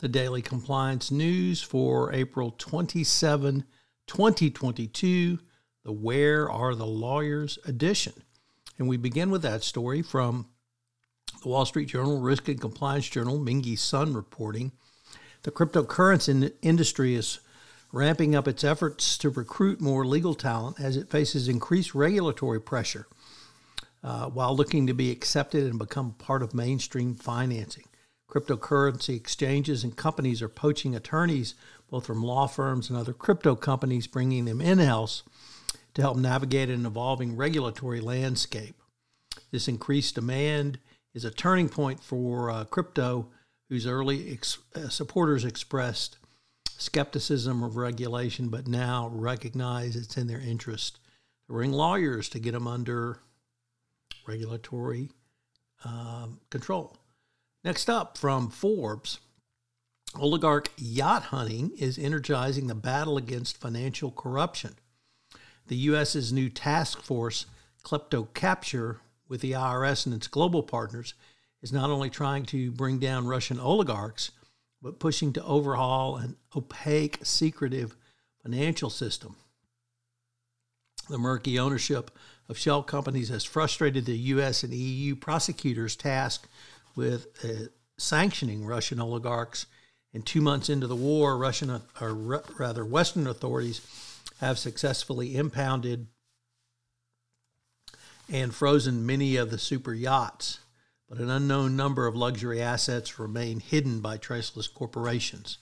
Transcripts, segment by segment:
The daily compliance news for April 27, 2022, the Where Are the Lawyers edition. And we begin with that story from the Wall Street Journal, Risk and Compliance Journal, Mengqi Sun reporting. The cryptocurrency industry is ramping up its efforts to recruit more legal talent as it faces increased regulatory pressure uh, while looking to be accepted and become part of mainstream financing. Cryptocurrency exchanges and companies are poaching attorneys, both from law firms and other crypto companies, bringing them in house to help navigate an evolving regulatory landscape. This increased demand is a turning point for uh, crypto, whose early ex- uh, supporters expressed skepticism of regulation, but now recognize it's in their interest to bring lawyers to get them under regulatory um, control. Next up from Forbes, oligarch yacht hunting is energizing the battle against financial corruption. The U.S.'s new task force, KleptoCapture, with the IRS and its global partners, is not only trying to bring down Russian oligarchs, but pushing to overhaul an opaque, secretive financial system. The murky ownership of shell companies has frustrated the U.S. and EU prosecutors tasked with uh, sanctioning Russian oligarchs. And two months into the war, Russian, or rather Western authorities, have successfully impounded and frozen many of the super yachts, but an unknown number of luxury assets remain hidden by traceless corporations.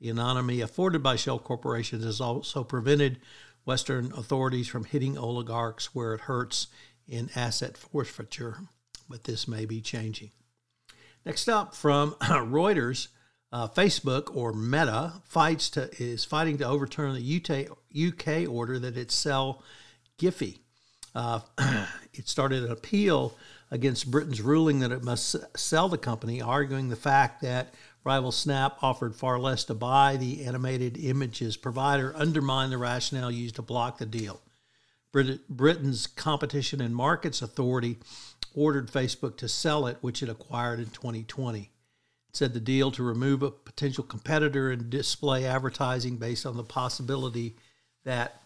The anonymity afforded by shell corporations has also prevented Western authorities from hitting oligarchs where it hurts in asset forfeiture, but this may be changing. Next up from Reuters, uh, Facebook or Meta fights to is fighting to overturn the UK, order that it sell Giphy. Uh, it started an appeal against Britain's ruling that it must sell the company, arguing the fact that rival Snap offered far less to buy the animated images provider, undermined the rationale used to block the deal. Brit- Britain's Competition and Markets Authority ordered Facebook to sell it, which it acquired in 2020. It said the deal to remove a potential competitor and display advertising based on the possibility that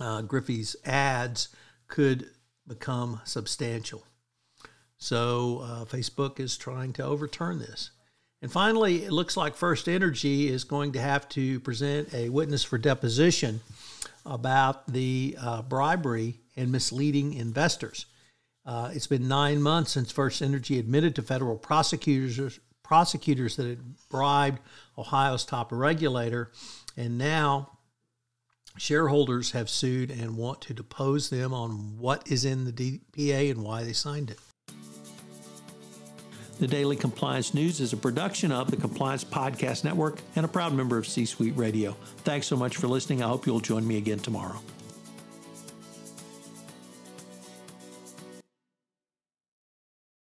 uh, Giphy's ads could become substantial. So uh, Facebook is trying to overturn this. And finally, it looks like FirstEnergy is going to have to present a witness for deposition about the uh, bribery and misleading investors. Uh, it's been nine months since FirstEnergy admitted to federal prosecutors prosecutors that it bribed Ohio's top regulator, and now shareholders have sued and want to depose them on what is in the DPA and why they signed it. The Daily Compliance News is a production of the Compliance Podcast Network and a proud member of C Suite Radio. Thanks so much for listening. I hope you'll join me again tomorrow.